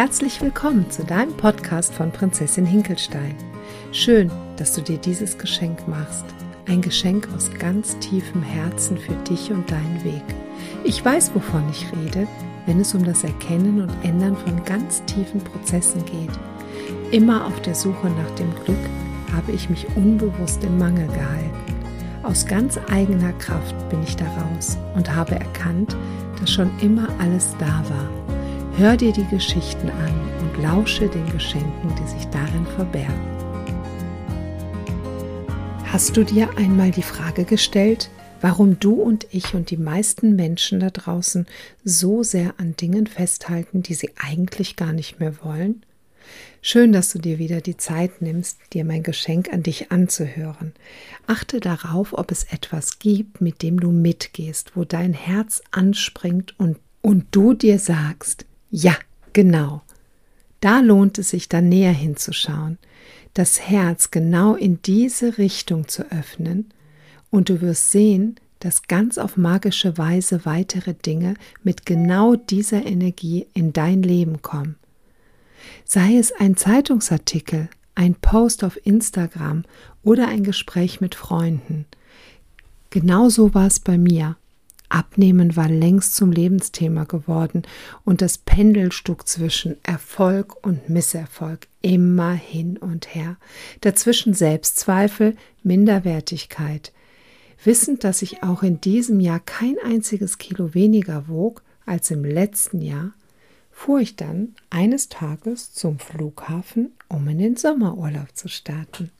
Herzlich willkommen zu deinem Podcast von Prinzessin Hinkelstein. Schön, dass du dir dieses Geschenk machst. Ein Geschenk aus ganz tiefem Herzen für dich und deinen Weg. Ich weiß, wovon ich rede, wenn es um das Erkennen und Ändern von ganz tiefen Prozessen geht. Immer auf der Suche nach dem Glück habe ich mich unbewusst im Mangel gehalten. Aus ganz eigener Kraft bin ich daraus und habe erkannt, dass schon immer alles da war Hör dir die Geschichten an und lausche den Geschenken, die sich darin verbergen. Hast du dir einmal die Frage gestellt, warum du und ich und die meisten Menschen da draußen so sehr an Dingen festhalten, die sie eigentlich gar nicht mehr wollen? Schön, dass du dir wieder die Zeit nimmst, dir mein Geschenk an dich anzuhören. Achte darauf, ob es etwas gibt, mit dem du mitgehst, wo dein Herz anspringt und, und du dir sagst, ja, genau. Da lohnt es sich dann näher hinzuschauen, das Herz genau in diese Richtung zu öffnen, und du wirst sehen, dass ganz auf magische Weise weitere Dinge mit genau dieser Energie in dein Leben kommen. Sei es ein Zeitungsartikel, ein Post auf Instagram oder ein Gespräch mit Freunden. Genauso war es bei mir. Abnehmen war längst zum Lebensthema geworden und das Pendelstück zwischen Erfolg und Misserfolg immer hin und her. Dazwischen Selbstzweifel, Minderwertigkeit. Wissend, dass ich auch in diesem Jahr kein einziges Kilo weniger wog als im letzten Jahr, fuhr ich dann eines Tages zum Flughafen, um in den Sommerurlaub zu starten.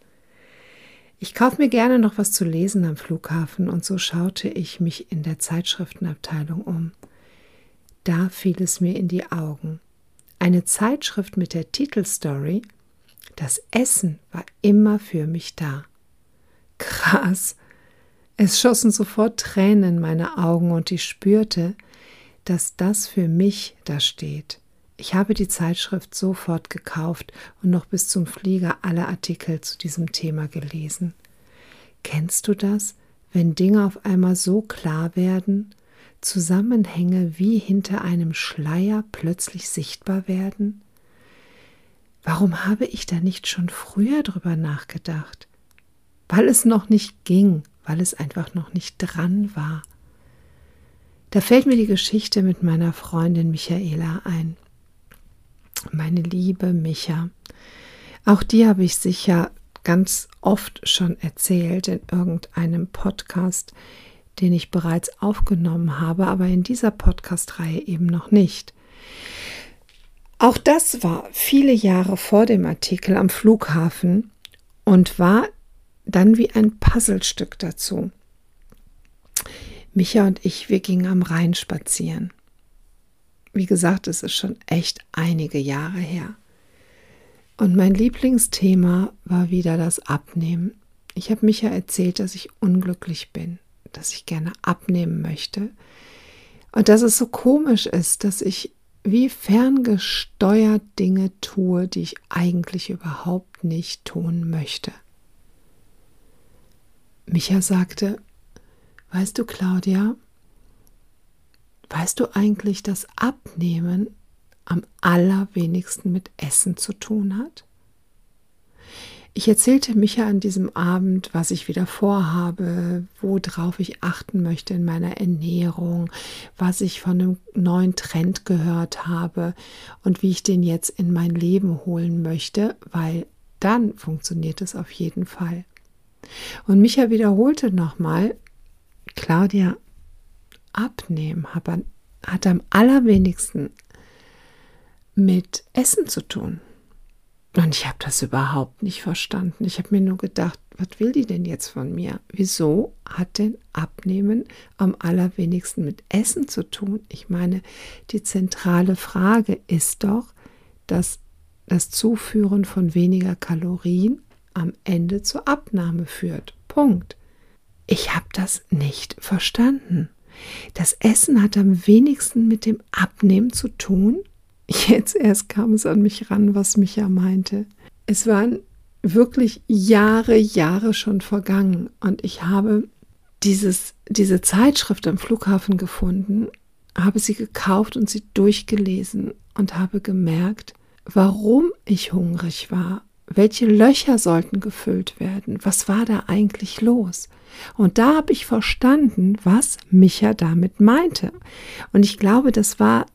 Ich kaufe mir gerne noch was zu lesen am Flughafen und so schaute ich mich in der Zeitschriftenabteilung um. Da fiel es mir in die Augen. Eine Zeitschrift mit der Titelstory Das Essen war immer für mich da. Krass. Es schossen sofort Tränen in meine Augen und ich spürte, dass das für mich da steht. Ich habe die Zeitschrift sofort gekauft und noch bis zum Flieger alle Artikel zu diesem Thema gelesen. Kennst du das, wenn Dinge auf einmal so klar werden, Zusammenhänge wie hinter einem Schleier plötzlich sichtbar werden? Warum habe ich da nicht schon früher drüber nachgedacht? Weil es noch nicht ging, weil es einfach noch nicht dran war. Da fällt mir die Geschichte mit meiner Freundin Michaela ein meine liebe Micha. Auch die habe ich sicher ganz oft schon erzählt in irgendeinem Podcast, den ich bereits aufgenommen habe, aber in dieser Podcast-Reihe eben noch nicht. Auch das war viele Jahre vor dem Artikel am Flughafen und war dann wie ein Puzzlestück dazu. Micha und ich, wir gingen am Rhein spazieren. Wie gesagt, es ist schon echt einige Jahre her. Und mein Lieblingsthema war wieder das Abnehmen. Ich habe Micha erzählt, dass ich unglücklich bin, dass ich gerne abnehmen möchte und dass es so komisch ist, dass ich wie ferngesteuert Dinge tue, die ich eigentlich überhaupt nicht tun möchte. Micha sagte, weißt du, Claudia, Weißt du eigentlich, dass Abnehmen am allerwenigsten mit Essen zu tun hat? Ich erzählte Micha an diesem Abend, was ich wieder vorhabe, worauf ich achten möchte in meiner Ernährung, was ich von einem neuen Trend gehört habe und wie ich den jetzt in mein Leben holen möchte, weil dann funktioniert es auf jeden Fall. Und Micha wiederholte nochmal, Claudia, Abnehmen hat, am allerwenigsten mit Essen zu tun. Und ich habe das überhaupt nicht verstanden. Ich habe mir nur gedacht, was will die denn jetzt von mir? Wieso hat denn Abnehmen am allerwenigsten mit Essen zu tun? Ich meine, die zentrale Frage ist doch, dass das Zuführen von weniger Kalorien am Ende zur Abnahme führt. Punkt. Ich habe das nicht verstanden. Das Essen hat am wenigsten mit dem Abnehmen zu tun. Jetzt erst kam es an mich ran, was Micha meinte. Es waren wirklich Jahre, Jahre schon vergangen und ich habe dieses, diese Zeitschrift am Flughafen gefunden, habe sie gekauft und sie durchgelesen und habe gemerkt, warum ich hungrig war, welche Löcher sollten gefüllt werden, was war da eigentlich los. Und da habe ich verstanden, was Micha damit meinte. Und ich glaube, das war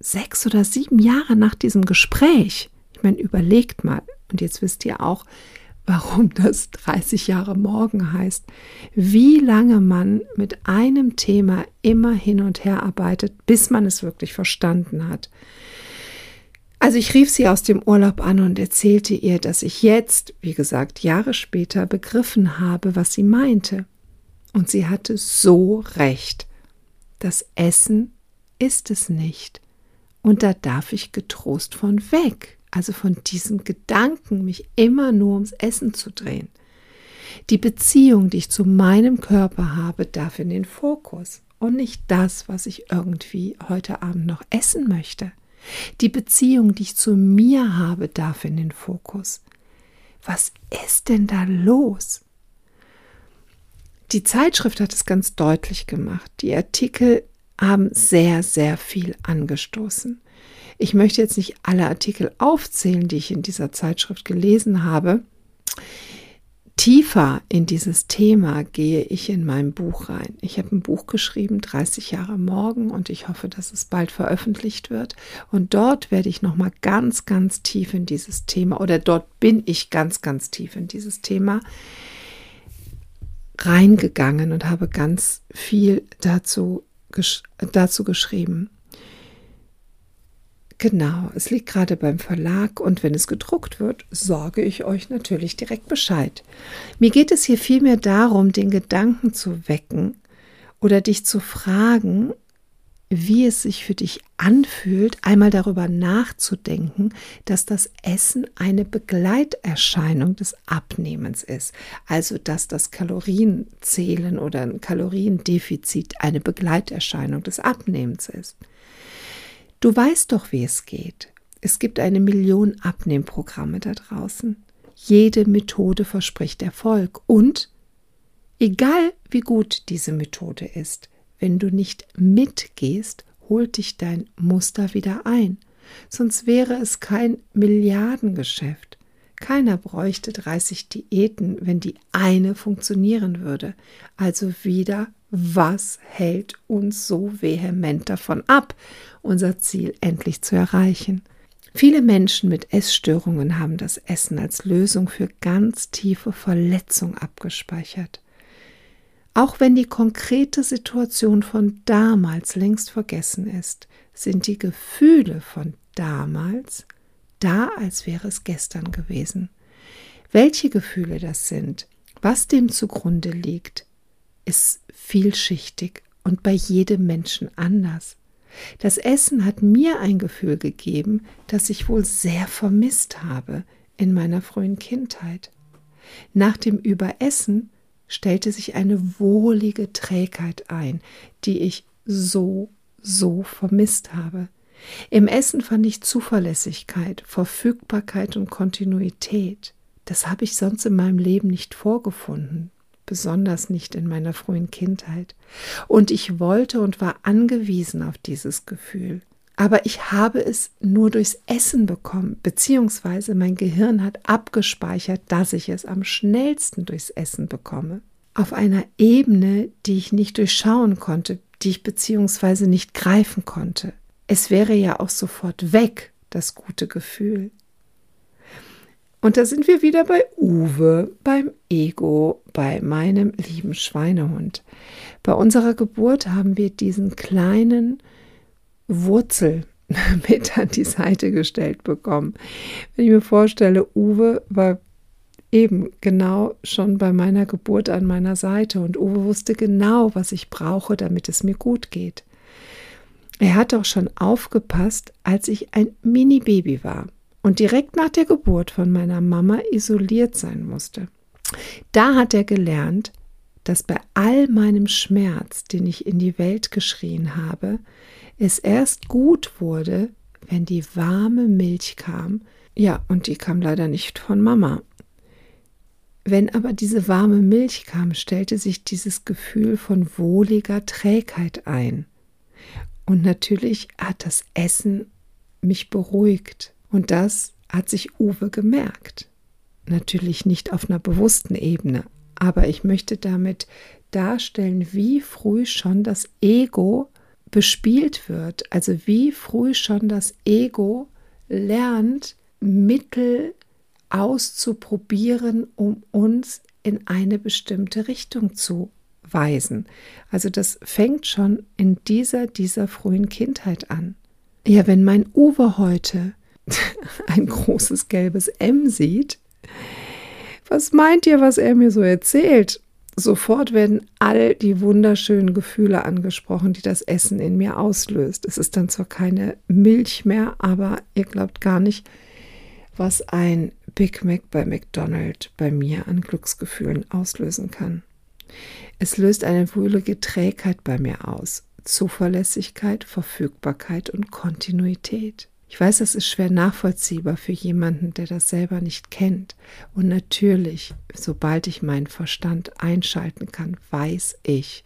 sechs oder sieben Jahre nach diesem Gespräch. Ich meine, überlegt mal, und jetzt wisst ihr auch, warum das 30 Jahre morgen heißt, wie lange man mit einem Thema immer hin und her arbeitet, bis man es wirklich verstanden hat. Also ich rief sie aus dem Urlaub an und erzählte ihr, dass ich jetzt, wie gesagt, Jahre später begriffen habe, was sie meinte. Und sie hatte so recht. Das Essen ist es nicht. Und da darf ich getrost von weg, also von diesem Gedanken, mich immer nur ums Essen zu drehen. Die Beziehung, die ich zu meinem Körper habe, darf in den Fokus und nicht das, was ich irgendwie heute Abend noch essen möchte. Die Beziehung, die ich zu mir habe, darf in den Fokus. Was ist denn da los? Die Zeitschrift hat es ganz deutlich gemacht. Die Artikel haben sehr, sehr viel angestoßen. Ich möchte jetzt nicht alle Artikel aufzählen, die ich in dieser Zeitschrift gelesen habe. Tiefer in dieses Thema gehe ich in meinem Buch rein. Ich habe ein Buch geschrieben, 30 Jahre morgen, und ich hoffe, dass es bald veröffentlicht wird. Und dort werde ich noch mal ganz, ganz tief in dieses Thema, oder dort bin ich ganz, ganz tief in dieses Thema reingegangen und habe ganz viel dazu gesch dazu geschrieben. Genau, es liegt gerade beim Verlag und wenn es gedruckt wird, sorge ich euch natürlich direkt Bescheid. Mir geht es hier vielmehr darum, den Gedanken zu wecken oder dich zu fragen, wie es sich für dich anfühlt, einmal darüber nachzudenken, dass das Essen eine Begleiterscheinung des Abnehmens ist. Also, dass das Kalorienzählen oder ein Kaloriendefizit eine Begleiterscheinung des Abnehmens ist. Du weißt doch, wie es geht. Es gibt eine Million Abnehmprogramme da draußen. Jede Methode verspricht Erfolg und egal wie gut diese Methode ist, wenn du nicht mitgehst, holt dich dein Muster wieder ein. Sonst wäre es kein Milliardengeschäft. Keiner bräuchte 30 Diäten, wenn die eine funktionieren würde. Also wieder, was hält uns so vehement davon ab, unser Ziel endlich zu erreichen? Viele Menschen mit Essstörungen haben das Essen als Lösung für ganz tiefe Verletzung abgespeichert. Auch wenn die konkrete Situation von damals längst vergessen ist, sind die Gefühle von damals da, als wäre es gestern gewesen. Welche Gefühle das sind, was dem zugrunde liegt, ist vielschichtig und bei jedem Menschen anders. Das Essen hat mir ein Gefühl gegeben, das ich wohl sehr vermisst habe in meiner frühen Kindheit. Nach dem Überessen stellte sich eine wohlige Trägheit ein, die ich so, so vermisst habe. Im Essen fand ich Zuverlässigkeit, Verfügbarkeit und Kontinuität. Das habe ich sonst in meinem Leben nicht vorgefunden, besonders nicht in meiner frühen Kindheit. Und ich wollte und war angewiesen auf dieses Gefühl. Aber ich habe es nur durchs Essen bekommen, beziehungsweise mein Gehirn hat abgespeichert, dass ich es am schnellsten durchs Essen bekomme. Auf einer Ebene, die ich nicht durchschauen konnte, die ich beziehungsweise nicht greifen konnte. Es wäre ja auch sofort weg, das gute Gefühl. Und da sind wir wieder bei Uwe, beim Ego, bei meinem lieben Schweinehund. Bei unserer Geburt haben wir diesen kleinen Wurzel mit an die Seite gestellt bekommen. Wenn ich mir vorstelle, Uwe war eben genau schon bei meiner Geburt an meiner Seite und Uwe wusste genau, was ich brauche, damit es mir gut geht. Er hat auch schon aufgepasst, als ich ein Mini-Baby war und direkt nach der Geburt von meiner Mama isoliert sein musste. Da hat er gelernt, dass bei all meinem Schmerz, den ich in die Welt geschrien habe, es erst gut wurde, wenn die warme Milch kam. Ja, und die kam leider nicht von Mama. Wenn aber diese warme Milch kam, stellte sich dieses Gefühl von wohliger Trägheit ein. Und natürlich hat das Essen mich beruhigt. Und das hat sich Uwe gemerkt. Natürlich nicht auf einer bewussten Ebene, aber ich möchte damit darstellen, wie früh schon das Ego bespielt wird. Also wie früh schon das Ego lernt, Mittel auszuprobieren, um uns in eine bestimmte Richtung zu weisen. Also das fängt schon in dieser, dieser frühen Kindheit an. Ja, wenn mein Uwe heute ein großes gelbes M sieht, was meint ihr, was er mir so erzählt? Sofort werden all die wunderschönen Gefühle angesprochen, die das Essen in mir auslöst. Es ist dann zwar keine Milch mehr, aber ihr glaubt gar nicht, was ein Big Mac bei McDonald's bei mir an Glücksgefühlen auslösen kann. Es löst eine wohlige Trägheit bei mir aus, Zuverlässigkeit, Verfügbarkeit und Kontinuität. Ich weiß, das ist schwer nachvollziehbar für jemanden, der das selber nicht kennt. Und natürlich, sobald ich meinen Verstand einschalten kann, weiß ich,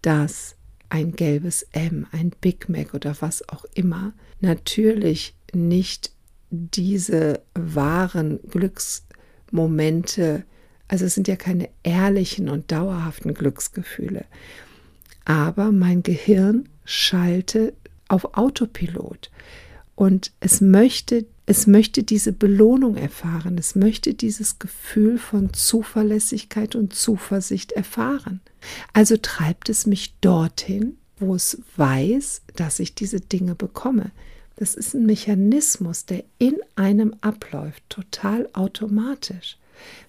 dass ein gelbes M, ein Big Mac oder was auch immer, natürlich nicht diese wahren Glücksmomente, also es sind ja keine ehrlichen und dauerhaften Glücksgefühle. Aber mein Gehirn schalte auf Autopilot. Und es möchte, es möchte diese Belohnung erfahren. Es möchte dieses Gefühl von Zuverlässigkeit und Zuversicht erfahren. Also treibt es mich dorthin, wo es weiß, dass ich diese Dinge bekomme. Das ist ein Mechanismus, der in einem abläuft, total automatisch.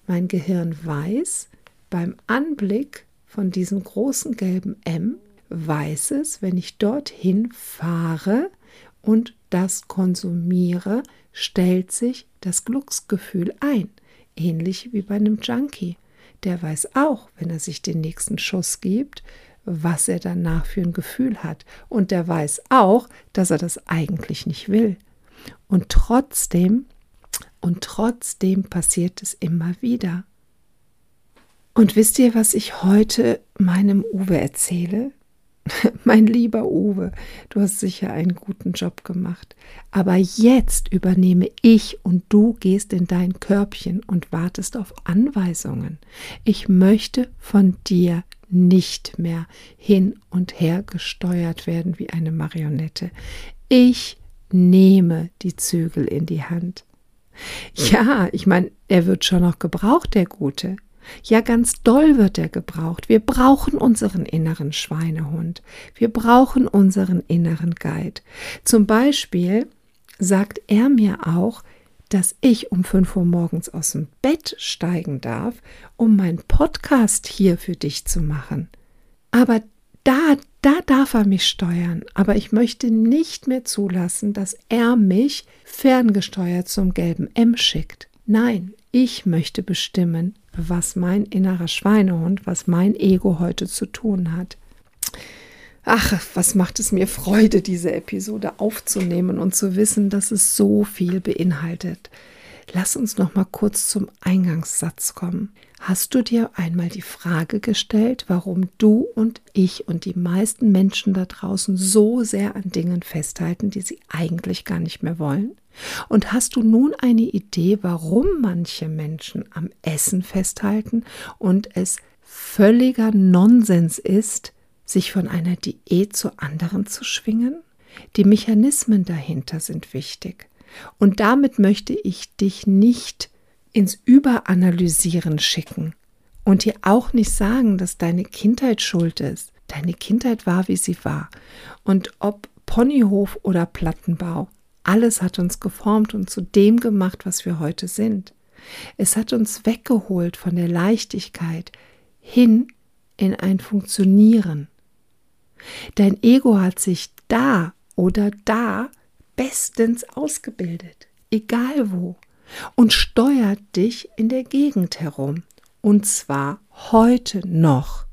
Mein Gehirn weiß, beim Anblick von diesem großen gelben M, weiß es, wenn ich dorthin fahre und das konsumiere, stellt sich das Glücksgefühl ein, ähnlich wie bei einem Junkie. Der weiß auch, wenn er sich den nächsten Schuss gibt, was er danach für ein Gefühl hat. Und der weiß auch, dass er das eigentlich nicht will. Und trotzdem, und trotzdem passiert es immer wieder. Und wisst ihr, was ich heute meinem Uwe erzähle? mein lieber Uwe, du hast sicher einen guten Job gemacht. Aber jetzt übernehme ich und du gehst in dein Körbchen und wartest auf Anweisungen. Ich möchte von dir nicht mehr hin und her gesteuert werden wie eine Marionette. Ich nehme die Zügel in die Hand. Ja, ich meine, er wird schon noch gebraucht, der Gute. Ja, ganz doll wird er gebraucht. Wir brauchen unseren inneren Schweinehund. Wir brauchen unseren inneren Guide. Zum Beispiel sagt er mir auch, dass ich um 5 Uhr morgens aus dem Bett steigen darf, um meinen Podcast hier für dich zu machen. Aber da, da darf er mich steuern. Aber ich möchte nicht mehr zulassen, dass er mich ferngesteuert zum gelben M schickt. Nein, ich möchte bestimmen, was mein innerer Schweinehund, was mein Ego heute zu tun hat. Ach, was macht es mir Freude, diese Episode aufzunehmen und zu wissen, dass es so viel beinhaltet. Lass uns noch mal kurz zum Eingangssatz kommen. Hast du dir einmal die Frage gestellt, warum du und ich und die meisten Menschen da draußen so sehr an Dingen festhalten, die sie eigentlich gar nicht mehr wollen? Und hast du nun eine Idee, warum manche Menschen am Essen festhalten und es völliger Nonsens ist, sich von einer Diät zur anderen zu schwingen? Die Mechanismen dahinter sind wichtig. Und damit möchte ich dich nicht ins Überanalysieren schicken und dir auch nicht sagen, dass deine Kindheit schuld ist. Deine Kindheit war, wie sie war. Und ob Ponyhof oder Plattenbau, alles hat uns geformt und zu dem gemacht, was wir heute sind. Es hat uns weggeholt von der Leichtigkeit hin in ein Funktionieren. Dein Ego hat sich da oder da bestens ausgebildet, egal wo, und steuert dich in der Gegend herum, und zwar heute noch.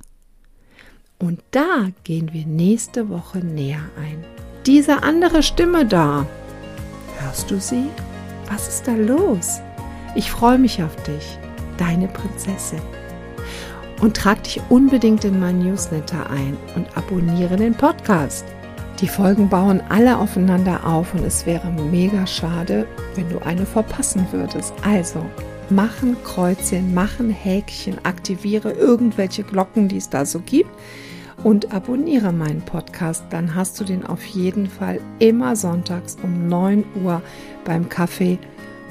Und da gehen wir nächste Woche näher ein. Diese andere Stimme da, Hörst du sie? Was ist da los? Ich freue mich auf dich, deine Prinzessin. Und trag dich unbedingt in mein Newsletter ein und abonniere den Podcast. Die Folgen bauen alle aufeinander auf und es wäre mega schade, wenn du eine verpassen würdest. Also, machen Kreuzchen, machen Häkchen, aktiviere irgendwelche Glocken, die es da so gibt und abonniere meinen Podcast. Dann hast du den auf jeden Fall immer sonntags um 9 Uhr beim Kaffee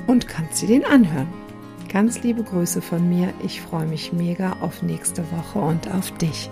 und kannst dir den anhören. Ganz liebe Grüße von mir. Ich freue mich mega auf nächste Woche und auf dich.